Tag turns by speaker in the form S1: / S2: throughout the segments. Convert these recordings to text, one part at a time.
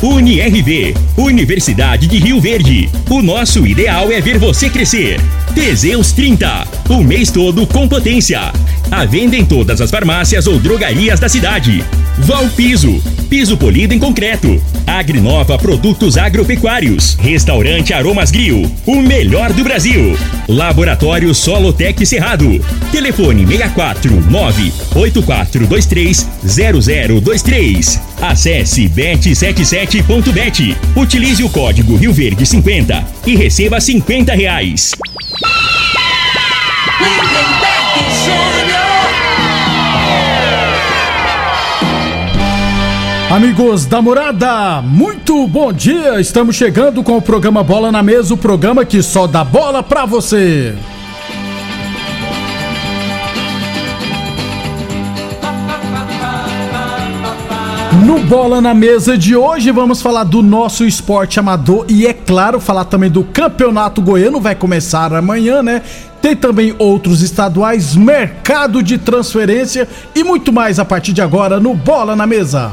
S1: UniRV, Universidade de Rio Verde. O nosso ideal é ver você crescer. Teseus 30, o mês todo com potência. A venda em todas as farmácias ou drogarias da cidade. Valpiso, piso polido em concreto. Agrinova Produtos Agropecuários. Restaurante Aromas Grill, o melhor do Brasil. Laboratório Solotec Cerrado. Telefone 64 8423 0023. Acesse bet77.bet. Utilize o código Rio Verde 50 e receba 50 reais.
S2: Amigos da morada, muito bom dia! Estamos chegando com o programa Bola na Mesa o programa que só dá bola pra você. No Bola na Mesa de hoje vamos falar do nosso esporte amador e é claro, falar também do Campeonato Goiano, vai começar amanhã, né? Tem também outros estaduais, mercado de transferência e muito mais a partir de agora no Bola na Mesa.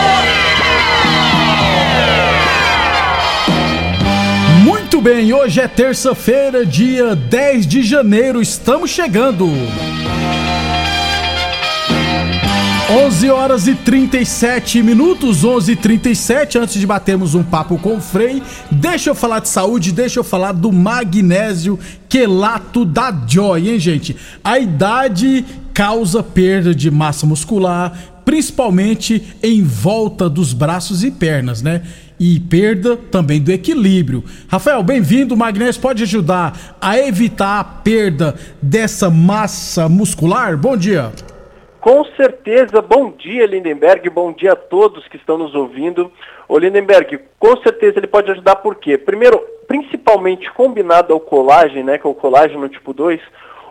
S2: hoje é terça-feira, dia 10 de janeiro, estamos chegando. 11 horas e 37 minutos, 11 e 37 antes de batermos um papo com o Frei, deixa eu falar de saúde, deixa eu falar do magnésio quelato da Joy, hein, gente? A idade causa perda de massa muscular, principalmente em volta dos braços e pernas, né? E perda também do equilíbrio. Rafael, bem-vindo. Magnésio pode ajudar a evitar a perda dessa massa muscular? Bom dia.
S3: Com certeza, bom dia Lindenberg, bom dia a todos que estão nos ouvindo. O Lindenberg, com certeza ele pode ajudar por quê? Primeiro, principalmente combinado ao colágeno, né, que é o colágeno tipo 2,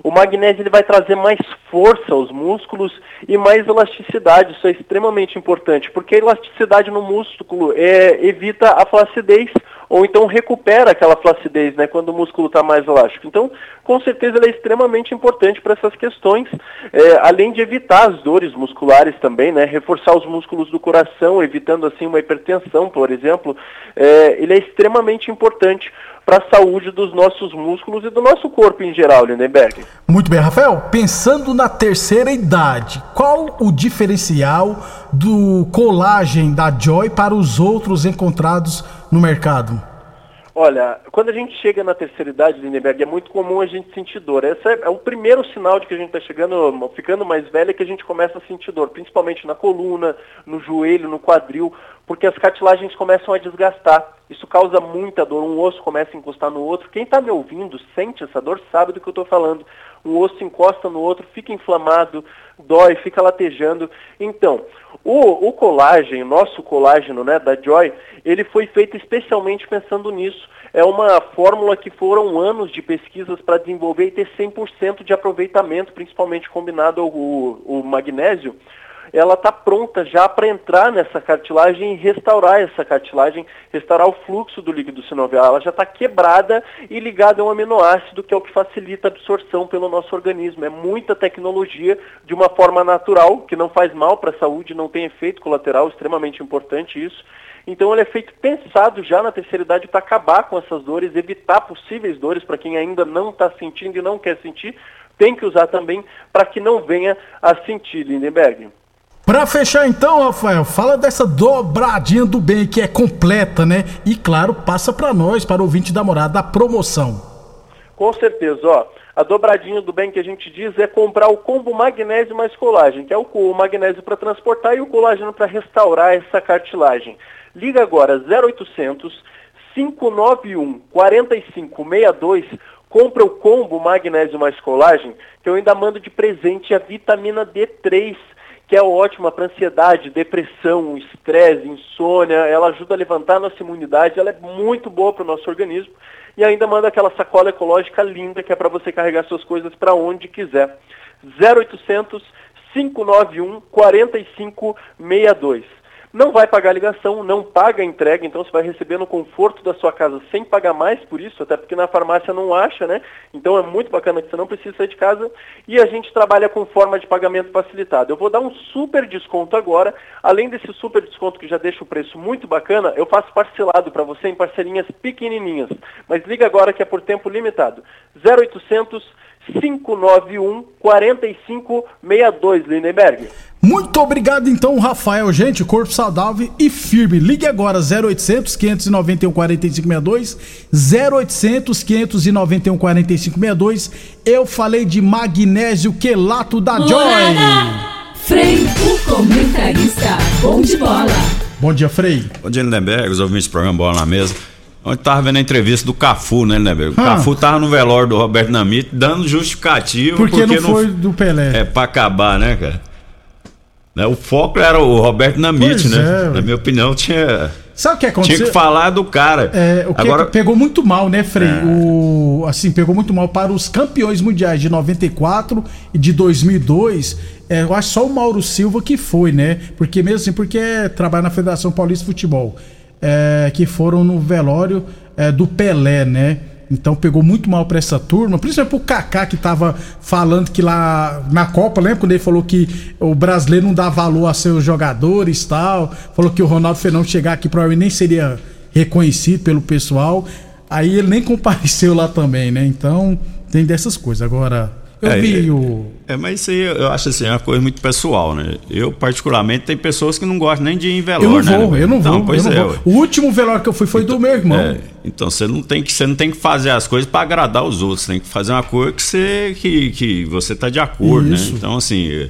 S3: o magnésio ele vai trazer mais força aos músculos e mais elasticidade. Isso é extremamente importante, porque a elasticidade no músculo é, evita a flacidez ou então recupera aquela flacidez, né, quando o músculo está mais elástico. Então, com certeza, ele é extremamente importante para essas questões, é, além de evitar as dores musculares também, né, reforçar os músculos do coração, evitando assim uma hipertensão, por exemplo, é, ele é extremamente importante para a saúde dos nossos músculos e do nosso corpo em geral, Lindenberg.
S2: Muito bem, Rafael. Pensando na terceira idade, qual o diferencial do colágeno da Joy para os outros encontrados no mercado?
S3: Olha, quando a gente chega na terceira idade, Lindenberg, é muito comum a gente sentir dor. Esse é, é o primeiro sinal de que a gente está chegando, ficando mais velho, é que a gente começa a sentir dor, principalmente na coluna, no joelho, no quadril, porque as cartilagens começam a desgastar. Isso causa muita dor, um osso começa a encostar no outro. Quem está me ouvindo, sente essa dor, sabe do que eu estou falando. Um osso encosta no outro, fica inflamado, dói, fica latejando. Então, o, o colágeno, nosso colágeno né, da Joy, ele foi feito especialmente pensando nisso. É uma fórmula que foram anos de pesquisas para desenvolver e ter 100% de aproveitamento, principalmente combinado ao, magnésio, ela está pronta já para entrar nessa cartilagem e restaurar essa cartilagem, restaurar o fluxo do líquido sinovial. Ela já está quebrada e ligada a um aminoácido, que é o que facilita a absorção pelo nosso organismo. É muita tecnologia de uma forma natural, que não faz mal para a saúde, não tem efeito colateral, extremamente importante isso. Então ele é feito pensado já na terceira idade para acabar com essas dores, evitar possíveis dores para quem ainda não está sentindo e não quer sentir, tem que usar também para que não venha a sentir, Lindenberg.
S2: Para fechar então, Rafael, fala dessa dobradinha do bem que é completa, né? E claro, passa para nós, para o ouvinte da morada, a promoção.
S3: Com certeza, ó. A dobradinha do bem que a gente diz é comprar o combo magnésio mais colagem, que é o magnésio para transportar e o colágeno para restaurar essa cartilagem. Liga agora 0800 591 4562 compra o combo magnésio mais colagem, que eu ainda mando de presente a vitamina D3, que é ótima para ansiedade, depressão, estresse, insônia. Ela ajuda a levantar a nossa imunidade, ela é muito boa para o nosso organismo. E ainda manda aquela sacola ecológica linda que é para você carregar suas coisas para onde quiser. 0800 591 4562 não vai pagar ligação, não paga a entrega, então você vai receber no conforto da sua casa sem pagar mais por isso, até porque na farmácia não acha, né? Então é muito bacana que você não precisa sair de casa e a gente trabalha com forma de pagamento facilitado. Eu vou dar um super desconto agora, além desse super desconto que já deixa o preço muito bacana, eu faço parcelado para você em parcelinhas pequenininhas. Mas liga agora que é por tempo limitado. 0800 591 4562, Lindenberg.
S2: Muito obrigado então, Rafael. Gente, corpo saudável e firme. Ligue agora 0800 591 4562 0800 591 4562. Eu falei de magnésio quelato da Joy.
S4: Frei, o comentarista, bom de bola.
S2: Bom dia, Frei.
S5: Bom dia, Lindenberg, os ouvintes do programa Bola na Mesa. Ontem tava vendo a entrevista do Cafu, né, né, O ah. Cafu tava no velório do Roberto Namite dando justificativo.
S2: Porque, porque não, não foi do Pelé.
S5: É pra acabar, né, cara? Né, o foco era o Roberto Namite, pois né? É, Na minha opinião, tinha.
S2: Sabe o que aconteceu?
S5: Tinha que falar do cara.
S2: É, o que Agora... pegou muito mal, né, Frei? É. O, assim, pegou muito mal para os campeões mundiais de 94 e de 2002. É, eu acho só o Mauro Silva que foi, né? Porque mesmo assim, porque trabalha na Federação Paulista de Futebol é, que foram no velório é, do Pelé, né? Então pegou muito mal para essa turma, principalmente o Kaká que tava falando que lá na Copa, lembra quando ele falou que o brasileiro não dá valor a seus jogadores tal, falou que o Ronaldo Fernandes chegar aqui provavelmente nem seria reconhecido pelo pessoal. Aí ele nem compareceu lá também, né? Então tem dessas coisas. Agora eu é, vi o.
S5: É, mas isso aí eu acho assim, é uma coisa muito pessoal, né? Eu, particularmente, tem pessoas que não gostam nem de ir em velório.
S2: Eu não vou, né? eu não vou. Não, pois eu não é, vou. O último velório que eu fui foi então, do meu irmão. É,
S5: então você não tem que você não tem que fazer as coisas para agradar os outros, tem que fazer uma coisa que você que, que você tá de acordo, né? isso. né? Então assim,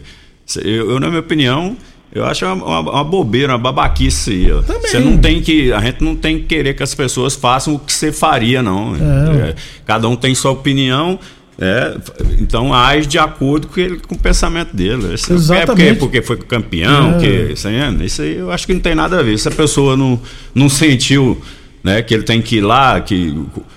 S5: eu, eu, na minha opinião, eu acho uma, uma, uma bobeira, uma babaquice aí, ó. Também. Você não tem que. A gente não tem que querer que as pessoas façam o que você faria, não. É. É, cada um tem sua opinião. É, então age de acordo com, ele, com o pensamento dele. Isso Exatamente. É porque, porque foi campeão, é. que, isso, aí, isso aí eu acho que não tem nada a ver. Se a pessoa não, não sentiu né, que ele tem que ir lá que,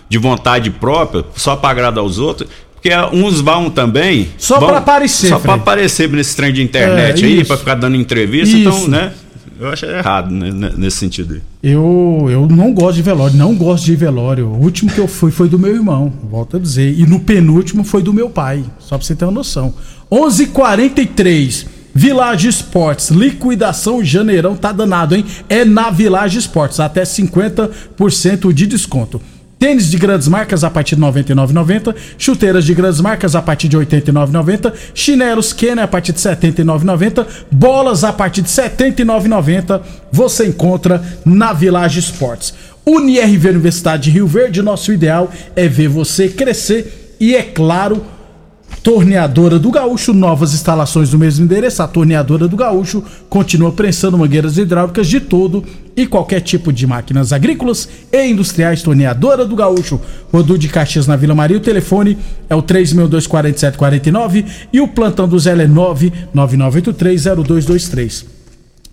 S5: de vontade própria, só para agradar os outros, porque uns vão também.
S2: Só para aparecer.
S5: Só para aparecer nesse trem de internet é, aí, para ficar dando entrevista. Então, isso. Então, né? Eu acho errado né, nesse sentido.
S2: Eu, eu não gosto de velório, não gosto de velório. O último que eu fui foi do meu irmão, volto a dizer. E no penúltimo foi do meu pai, só pra você ter uma noção. 11:43 h 43 Village Esportes, liquidação janeirão tá danado, hein? É na Village Esportes, até 50% de desconto. Tênis de grandes marcas a partir de R$ 99,90. Chuteiras de grandes marcas a partir de R$ 89,90. Chinelos Kenner a partir de R$ 79,90. Bolas a partir de R$ 79,90. Você encontra na Village Esportes. UniRV Universidade de Rio Verde, nosso ideal é ver você crescer e, é claro, Torneadora do Gaúcho, novas instalações no mesmo endereço. A Torneadora do Gaúcho continua prensando mangueiras hidráulicas de todo e qualquer tipo de máquinas agrícolas e industriais. Torneadora do Gaúcho, Rodu de Caxias na Vila Maria. O telefone é o 3624749 e o plantão do Zé é 999830223.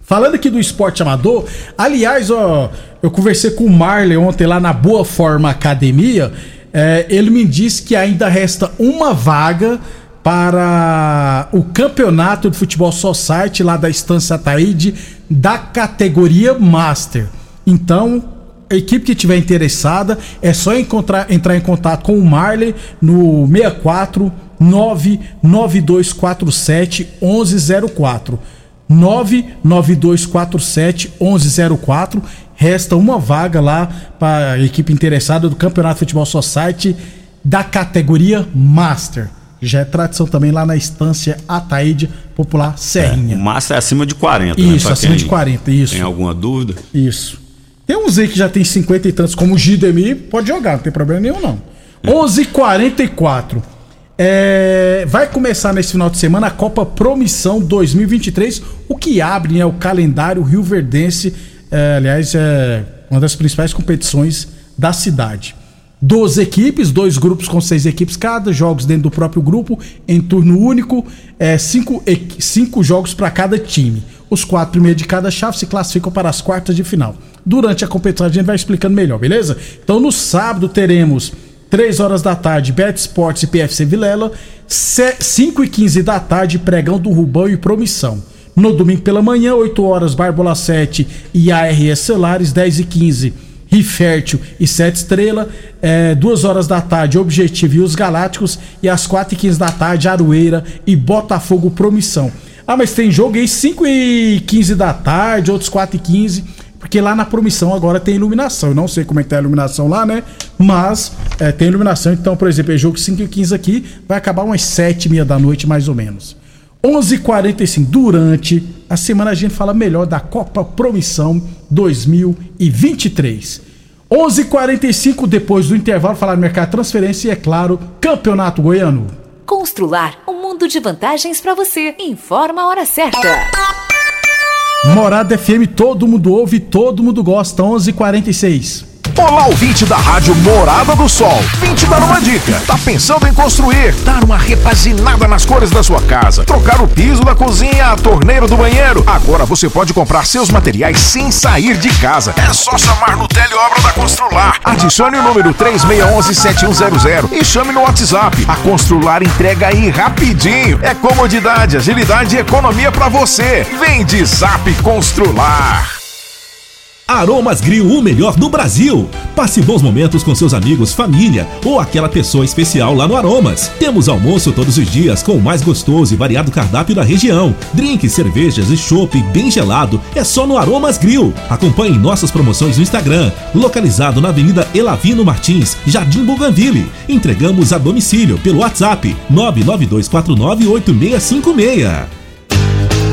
S2: Falando aqui do esporte amador, aliás, ó, eu conversei com o Marley ontem lá na Boa Forma Academia é, ele me disse que ainda resta uma vaga para o campeonato de futebol society lá da Estância Taíde da categoria Master. Então, a equipe que tiver interessada é só encontrar, entrar em contato com o Marley no 64 99247 1104. 99247 1104 Resta uma vaga lá para a equipe interessada do Campeonato Futebol Society da categoria Master. Já é tradição também lá na estância Ataíde Popular Serrinha. É,
S5: o Master é acima de 40,
S2: né, Isso, né? acima de 40, isso.
S5: Tem alguma dúvida?
S2: Isso. Tem uns aí que já tem 50 e tantos, como o Gidemi, pode jogar, não tem problema nenhum não. É. 11:44 é, vai começar nesse final de semana a Copa Promissão 2023, o que abre né, o calendário Rio Verdense é, aliás, é uma das principais competições da cidade. 12 equipes, dois grupos com seis equipes cada, jogos dentro do próprio grupo, em turno único, é, cinco, cinco jogos para cada time. Os quatro primeiros de cada chave se classificam para as quartas de final. Durante a competição a gente vai explicando melhor, beleza? Então no sábado teremos 3 horas da tarde, Bet Sports e PFC Vilela, 5 e 15 da tarde, Pregão do Rubão e Promissão. No domingo pela manhã, 8 horas, Barbola 7 e ARS Celares, 10 e 15 Rifértil e Sete Estrela, é, 2 horas da tarde, Objetivo e os Galácticos, e às 4 e 15 da tarde, Aroeira e Botafogo Promissão. Ah, mas tem jogo aí 5 e 15 da tarde, outros 4 e 15, porque lá na Promissão agora tem iluminação. Eu não sei como é que tá a iluminação lá, né? Mas é, tem iluminação, então, por exemplo, é jogo 5 e 15 aqui, vai acabar umas 7 e meia da noite, mais ou menos. 11:45 durante a semana a gente fala melhor da Copa Promissão 2023. 11:45 depois do intervalo falar do mercado de transferência e é claro, Campeonato Goiano.
S6: Constrular um mundo de vantagens para você. Informa a hora certa.
S2: Morada FM, todo mundo ouve, todo mundo gosta. 11:46.
S7: Olá, ouvinte da Rádio Morada do Sol. Vim te dar uma dica. Tá pensando em construir, dar uma repaginada nas cores da sua casa, trocar o piso da cozinha, a torneira do banheiro? Agora você pode comprar seus materiais sem sair de casa. É só chamar no Teleobra da. Adicione o número 3611-7100 e chame no WhatsApp. A Constrular entrega aí rapidinho. É comodidade, agilidade e economia para você. Vem de Zap Constrular.
S8: Aromas Grill, o melhor do Brasil. Passe bons momentos com seus amigos, família ou aquela pessoa especial lá no Aromas. Temos almoço todos os dias com o mais gostoso e variado cardápio da região. Drinks, cervejas e chopp bem gelado é só no Aromas Grill. Acompanhe nossas promoções no Instagram, localizado na Avenida Elavino Martins, Jardim Bougainville. Entregamos a domicílio pelo WhatsApp 992498656.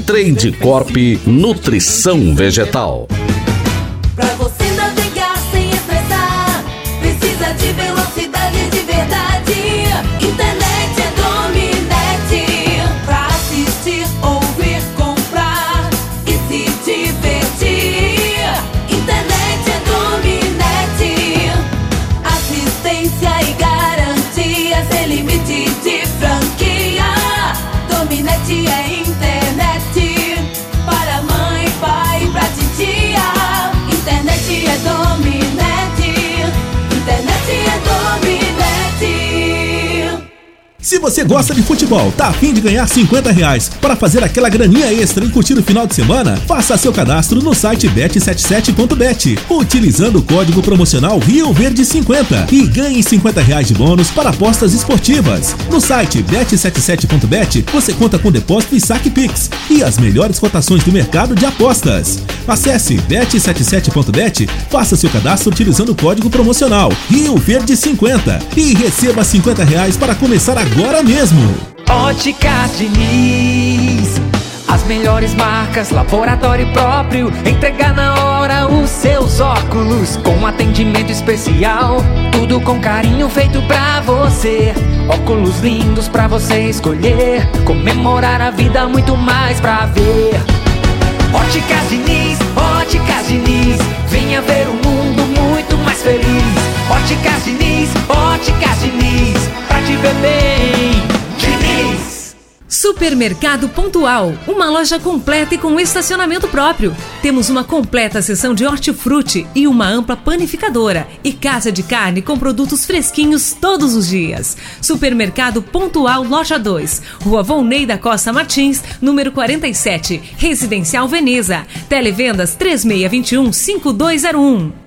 S9: Trade Corp Nutrição Vegetal.
S10: Pra você Se
S8: você gosta de futebol, tá afim de ganhar 50 reais para fazer aquela graninha extra e curtir o final de semana, faça seu cadastro no site bet77.bet, utilizando o código promocional Rio Verde 50 e ganhe 50 reais de bônus para apostas esportivas. No site bet77.bet você conta com depósito e saque Pix e as melhores cotações do mercado de apostas. Acesse bet77.bet, faça seu cadastro utilizando o código promocional Rio Verde 50 e receba 50 reais para começar agora mesmo.
S11: Óticas Diniz, as melhores marcas, laboratório próprio, entregar na hora os seus óculos com atendimento especial, tudo com carinho feito pra você. Óculos lindos pra você escolher, comemorar a vida muito mais pra ver. Óticas Diniz, Óticas Diniz, venha ver um mundo muito mais feliz. Óticas Diniz, Óticas Diniz, bem. Diniz.
S6: Supermercado Pontual, uma loja completa e com estacionamento próprio. Temos uma completa seção de hortifruti e uma ampla panificadora e casa de carne com produtos fresquinhos todos os dias. Supermercado Pontual Loja 2, Rua Volney da Costa Martins, número 47, Residencial Veneza. Televendas 3621 5201.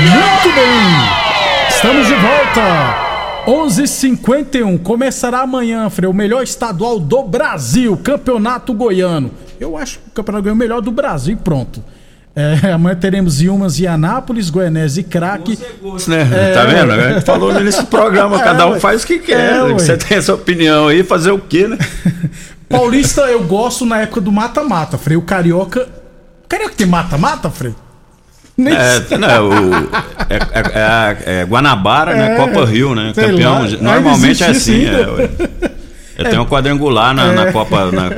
S2: Muito bem! Estamos de volta! 11:51 começará amanhã, Frei, o melhor estadual do Brasil, Campeonato Goiano. Eu acho que o Campeonato Goiano é o melhor do Brasil e pronto. É, amanhã teremos Ilmas e Anápolis, Goianese e Craque.
S5: Né?
S2: É,
S5: tá vendo? Gente falou nesse programa,
S2: É,
S5: cada um
S2: ué.
S5: faz o que quer.
S2: É, ué.
S5: Você tem essa opinião aí, fazer o quê, né?
S2: Paulista eu gosto na época do mata-mata, Frei. O Carioca. Carioca tem mata-mata, Frei? Nem.
S5: É, não, o, é, é- é a- é Guanabara, né?
S2: É,
S5: Copa Rio, né? Campeão.
S2: lá.
S5: Normalmente é assim. É? Eu tenho um quadrangular na,
S2: É.
S5: na Copa. Na,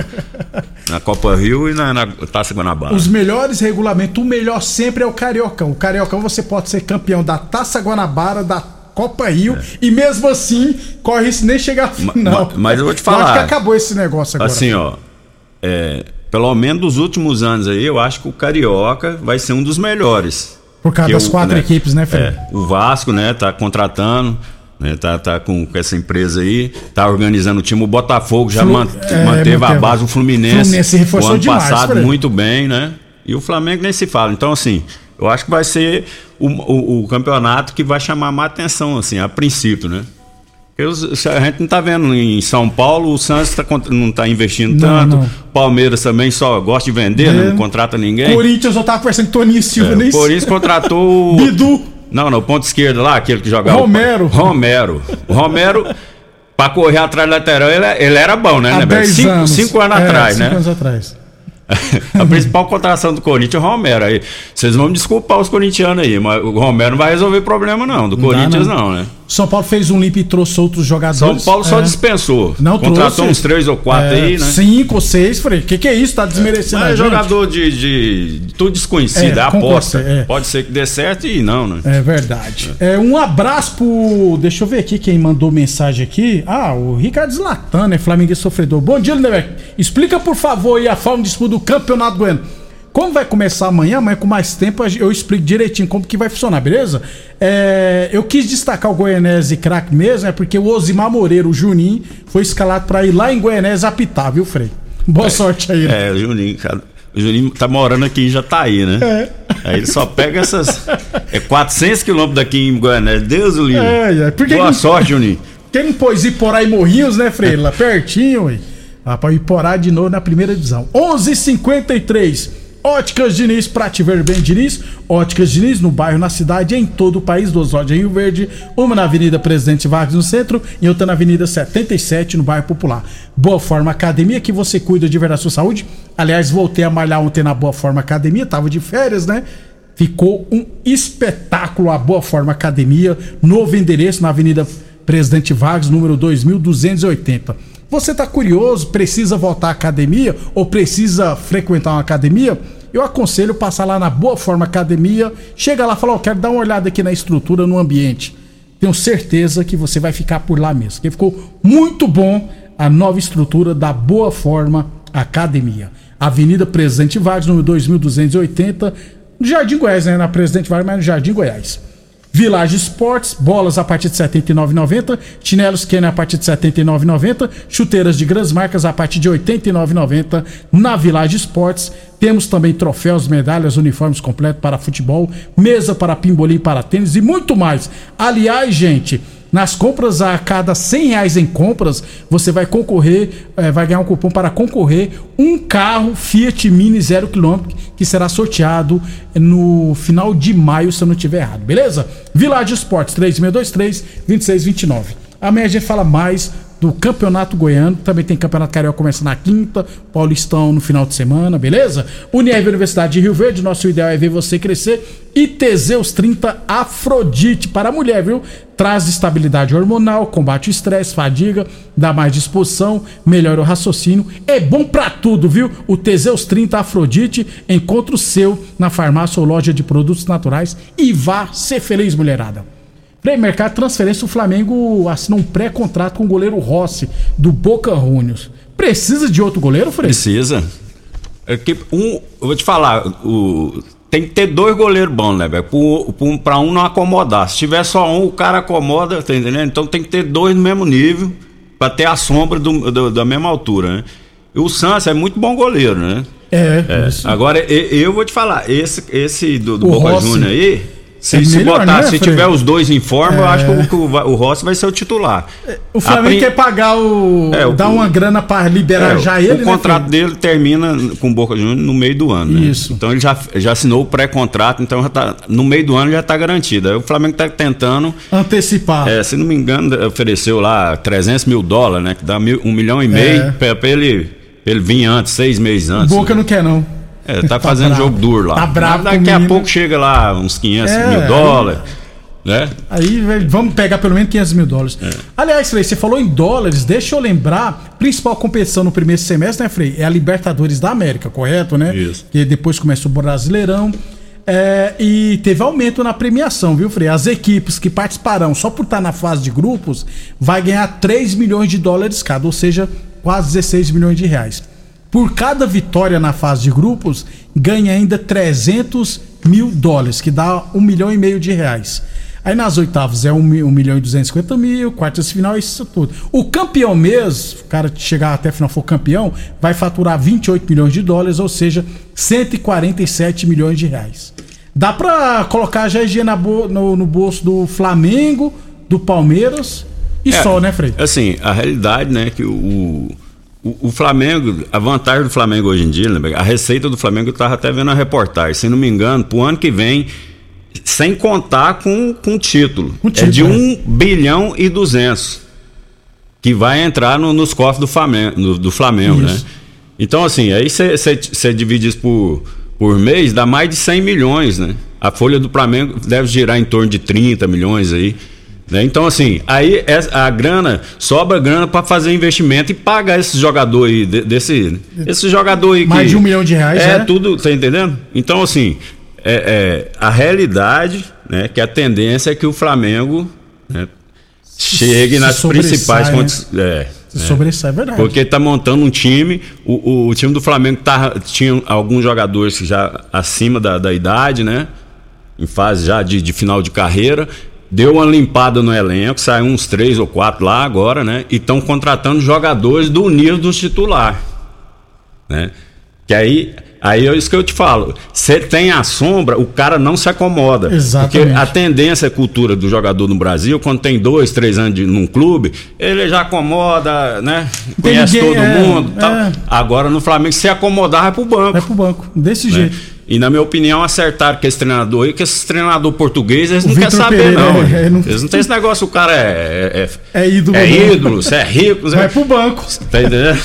S5: na Copa Rio e na, na Taça Guanabara.
S2: Os melhores regulamentos, o melhor sempre é o Cariocão. O Cariocão você pode ser campeão da Taça Guanabara, da Copa Rio, e mesmo assim, corre isso nem chegar ao
S5: É. Ma-
S2: final.
S5: ma- mas eu vou te
S2: Eu acho
S5: falar.
S2: que acabou esse negócio agora.
S5: Assim, ó. é, pelo menos dos últimos anos aí, eu acho que o Carioca vai ser um dos melhores.
S2: Por causa das
S5: o-
S2: quatro equipes, né, Fred?
S5: É, o Vasco, né, tá contratando, né, tá, tá com, com essa empresa aí, tá organizando o time. O Botafogo já
S2: Flu- é,
S5: manteve a base, o Fluminense.
S2: Fluminense reforçou
S5: o ano
S2: demais,
S5: passado muito bem, né? E o Flamengo nem se fala. Então, assim, eu acho que vai ser o, o- o campeonato que vai chamar mais atenção, assim, a princípio, né? A gente não tá vendo em São Paulo, o Santos tá não tá investindo
S2: Não,
S5: tanto,
S2: não.
S5: Palmeiras também só gosta de vender, né?
S2: É.
S5: não contrata ninguém.
S2: Corinthians, eu tava conversando com o Toninho Silva,
S5: É,
S2: nem
S5: o Corinthians contratou o.
S2: Bidu.
S5: Não, não, ponto esquerdo lá, aquele que jogava.
S2: Romero.
S5: Romero. O Romero, pra correr atrás do lateral, ele, ele era bom, né,
S2: Há
S5: né, velho?
S2: 10
S5: Cinco,
S2: anos.
S5: cinco anos
S2: É,
S5: atrás,
S2: cinco
S5: né?
S2: anos atrás.
S5: A principal contratação do Corinthians é o Romero. Aí, vocês vão me desculpar os corintianos aí, mas o Romero não vai resolver problema, não. Do
S2: Não dá,
S5: Corinthians,
S2: não.
S5: não, né?
S2: São Paulo fez um limpo e trouxe outros jogadores.
S5: São Paulo só
S2: É.
S5: dispensou.
S2: Não
S5: Contratou
S2: trouxe.
S5: uns três ou quatro
S2: É,
S5: aí, né?
S2: Cinco ou seis, falei, que que é isso? Tá desmerecendo
S5: Mas
S2: a
S5: é jogador de, de, de tudo desconhecido,
S2: É,
S5: é, aposta.
S2: é.
S5: Pode ser que dê certo e não, né?
S2: É verdade. É, um abraço pro. Deixa eu ver aqui quem mandou mensagem aqui. Ah, o Ricardo Zlatan, né? Flamenguista sofredor. Bom dia, Lindeberg. Explica, por favor, aí a forma de disputa do Campeonato Goiano. Como vai começar amanhã, amanhã com mais tempo, eu explico direitinho como que vai funcionar, beleza? É, eu quis destacar o Goianese craque mesmo, é porque o Osimar Moreira, o Juninho, foi escalado pra ir lá em Goianese apitar, viu, Frei? Boa sorte aí. né?
S5: É, o Juninho, cara, o Juninho tá morando aqui em Jataí, né?
S2: É.
S5: Aí ele só pega essas. É 400 quilômetros daqui em Goiânia. Deus o livre.
S2: É, é,
S5: Boa
S2: que-
S5: sorte, Juninho.
S2: Quem não pôs Iporá e Morrinhos, né, Frei? Lá pertinho, ué. Ah, pra Iporá de novo na primeira divisão. 11:53 Óticas Diniz, pra te ver bem, Diniz. Óticas Diniz, no bairro, na cidade, em todo o país. Duas lojas em Rio Verde. Uma na Avenida Presidente Vargas, no centro. E outra na Avenida 77, no bairro Popular. Boa Forma Academia, que você cuida de ver a sua saúde. Aliás, voltei a malhar ontem na Boa Forma Academia. Tava de férias, né? Ficou um espetáculo a Boa Forma Academia, novo endereço na Avenida Presidente Vargas, número 2280. Você está curioso, precisa voltar à academia ou precisa frequentar uma academia? Eu aconselho passar lá na Boa Forma Academia, chega lá e fala, ó, quero dar uma olhada aqui na estrutura, no ambiente. Tenho certeza que você vai ficar por lá mesmo, porque ficou muito bom a nova estrutura da Boa Forma Academia. Avenida Presidente Vargas, número 2280, no Jardim Goiás, né? Na Presidente Vargas, mas no Jardim Goiás. Village Sports, bolas a partir de R$ 79,90, chinelos Kenner a partir de R$ 79,90, chuteiras de grandes marcas a partir de R$ 89,90 na Village Sports. Temos também troféus, medalhas, uniformes completos para futebol, mesa para pimbolim, para tênis e muito mais. Aliás, gente, nas compras a cada 100 reais em compras, você vai concorrer, eh, vai ganhar um cupom para concorrer um carro Fiat Mini zero quilômetro que será sorteado no final de maio, se eu não estiver errado, beleza? Village Esportes 3623 2629. Amanhã a gente fala mais do Campeonato Goiano. Também tem Campeonato Carioca começa na quinta, Paulistão no final de semana, beleza? Unirv Universidade de Rio Verde, nosso ideal é ver você crescer. E Teseus 30 Afrodite para a mulher, viu? Traz estabilidade hormonal, combate o estresse, fadiga, dá mais disposição, melhora o raciocínio. É bom pra tudo, viu? O Teseus 30 Afrodite, encontra o seu na farmácia ou loja de produtos naturais e vá ser feliz, mulherada. Frei, mercado de transferência, o Flamengo assinou um pré-contrato com o goleiro Rossi, do Boca Juniors. Precisa de outro goleiro, Frei?
S5: Precisa. É que um, eu vou te falar, o, tem que ter dois goleiros bons, né, velho? Pra um não acomodar. Se tiver só um, o cara acomoda, tá entendendo? Então tem que ter dois no mesmo nível, pra ter a sombra do, do, da mesma altura, né? E o Santos é muito bom goleiro, né?
S2: É,
S5: É. Agora, e- eu vou te falar, esse, esse do, do Boca Júnior aí, se,
S2: é
S5: se
S2: melhor,
S5: botar,
S2: né,
S5: se tiver os dois em forma, eu
S2: É.
S5: acho que o, que o, o Rossi vai ser o titular.
S2: O Flamengo
S5: A prin-
S2: quer pagar o.
S5: É, o-
S2: dar uma grana pra liberar
S5: É,
S2: já
S5: o
S2: ele, né,
S5: contrato dele termina com o Boca Juniors no meio do ano, né?
S2: Isso.
S5: Então ele já, já assinou o pré-contrato, então já tá, no meio do ano já está garantido. Aí o Flamengo está tentando,
S2: Antecipar.
S5: é, se não me engano, ofereceu lá 300 mil dólares, né? Que dá mil- um milhão e meio
S2: É.
S5: pra ele, ele vir antes, seis meses antes.
S2: Boca não quer, não.
S5: É, tá fazendo jogo duro lá.
S2: Tá bravo
S5: Daqui a
S2: menino.
S5: pouco chega lá uns 500
S2: É,
S5: mil dólares, né?
S2: Aí vamos pegar pelo menos 500 mil dólares.
S5: É.
S2: Aliás, Frei, você falou em dólares, deixa eu lembrar, principal competição no primeiro semestre, né, Frei? É a Libertadores da América, correto, né?
S5: Isso.
S2: Que depois começa o Brasileirão. É, e teve aumento na premiação, viu, Frei? As equipes que participarão só por estar na fase de grupos vai ganhar 3 milhões de dólares cada, ou seja, quase 16 milhões de reais. Por cada vitória na fase de grupos, ganha ainda 300 mil dólares, que dá 1 milhão e meio de reais. Aí nas oitavas é 1, mi- 1 milhão e 250 mil, quartas final, isso tudo. O campeão mesmo, o cara chegar até a final for campeão, vai faturar 28 milhões de dólares, ou seja, 147 milhões de reais. Dá pra colocar já GG bo- no, no bolso do Flamengo, do Palmeiras e
S5: É,
S2: só, né, Frei?
S5: Assim, a realidade, né, que o, o, o Flamengo, a vantagem do Flamengo hoje em dia, a receita do Flamengo, eu tava até vendo a reportagem, se não me engano, pro ano que vem, sem contar com, com título, é
S2: título,
S5: de
S2: é.
S5: 1 bilhão e 200 que vai entrar no- nos cofres do Flamengo, no- do Flamengo né? Então, assim, aí você divide isso por, por mês, dá mais de 100 milhões, né? A folha do Flamengo deve girar em torno de 30 milhões aí. Né? Então, assim, aí a grana, sobra grana para fazer investimento e pagar esse jogador aí, de- desse, esse jogador aí
S2: Mais
S5: que-
S2: de um milhão de reais,
S5: É,
S2: né?
S5: tudo, tá entendendo? Então, assim, é, é, a realidade, né, que a tendência é que o Flamengo né, chegue
S2: se
S5: nas principais
S2: né?
S5: condições. É,
S2: Se
S5: né?
S2: sobressai, é verdade.
S5: Porque tá montando um time, o, o, o time do Flamengo tá, tinha alguns jogadores já acima da, da idade, né? Em fase já de, de final de carreira. Deu uma limpada no elenco, saiu uns três ou quatro lá agora, né? E estão contratando jogadores do nível do titular. Né? Que aí, aí é isso que eu te falo. Você tem a sombra, o cara não se acomoda.
S2: Exatamente.
S5: Porque a tendência, a cultura do jogador no Brasil, quando tem dois, três anos de, num clube, ele já acomoda, né? Conhece
S2: ninguém,
S5: todo
S2: é,
S5: mundo. tal.
S2: é.
S5: Agora no Flamengo, se acomodar, vai pro banco.
S2: Vai pro banco, desse
S5: né?
S2: jeito.
S5: E na minha opinião, acertaram com esse treinador aí, que esse treinador português, eles
S2: O
S5: não querem saber,
S2: Pereira,
S5: não.
S2: é, é, não-
S5: Eles não têm esse negócio, o cara é. É,
S2: É ídolo.
S5: é
S2: né?
S5: ídolo, você é rico.
S2: Vai
S5: é-
S2: pro banco.
S5: Tá entendendo?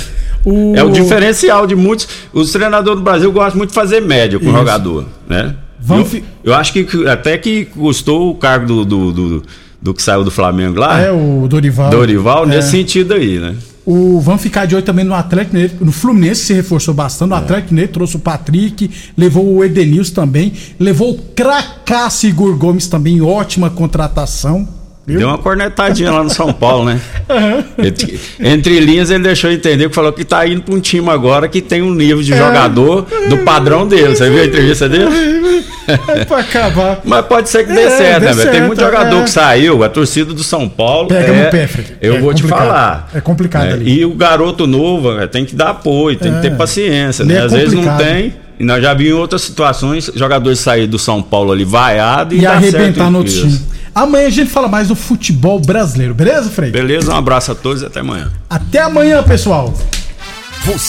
S2: O...
S5: É o diferencial de muitos. Os treinadores do Brasil gostam muito de fazer média com o jogador, né?
S2: Vamos
S5: eu, eu acho que até que custou o cargo do, do, do, do que saiu do Flamengo lá,
S2: É, o Dorival.
S5: Dorival,
S2: É.
S5: nesse sentido aí, né?
S2: O, vamos ficar de olho também no Atlético Mineiro, no Fluminense se reforçou bastante.
S5: É.
S2: No Atlético Mineiro trouxe o Patrick, levou o Edenilson também, levou o Cracasso Igor Gomes também, ótima contratação.
S5: Deu uma cornetadinha lá no São Paulo, né? Entre, entre linhas, ele deixou entender que falou que tá indo para um time agora que tem um nível de jogador do padrão dele. Você viu a entrevista dele?
S2: É pra acabar.
S5: Mas pode ser que dê
S2: É,
S5: certo,
S2: dê
S5: né, velho? Tem muito
S2: certo,
S5: jogador
S2: é.
S5: que saiu, a torcida do São Paulo.
S2: Pega
S5: é,
S2: no pé, Fred.
S5: Eu
S2: É
S5: vou te
S2: complicado.
S5: falar.
S2: É complicado
S5: né?
S2: ali.
S5: E o garoto novo, tem que dar apoio, tem
S2: É.
S5: que ter paciência,
S2: Ele
S5: né?
S2: é
S5: Às vezes não tem. E nós já vimos em outras situações jogadores sair do São Paulo ali vaiado e,
S2: E
S5: dar
S2: arrebentar
S5: certo
S2: no outro time. Amanhã a gente fala mais do futebol brasileiro, beleza, Frei?
S5: Beleza? Um abraço a todos e até amanhã.
S2: Até amanhã, pessoal.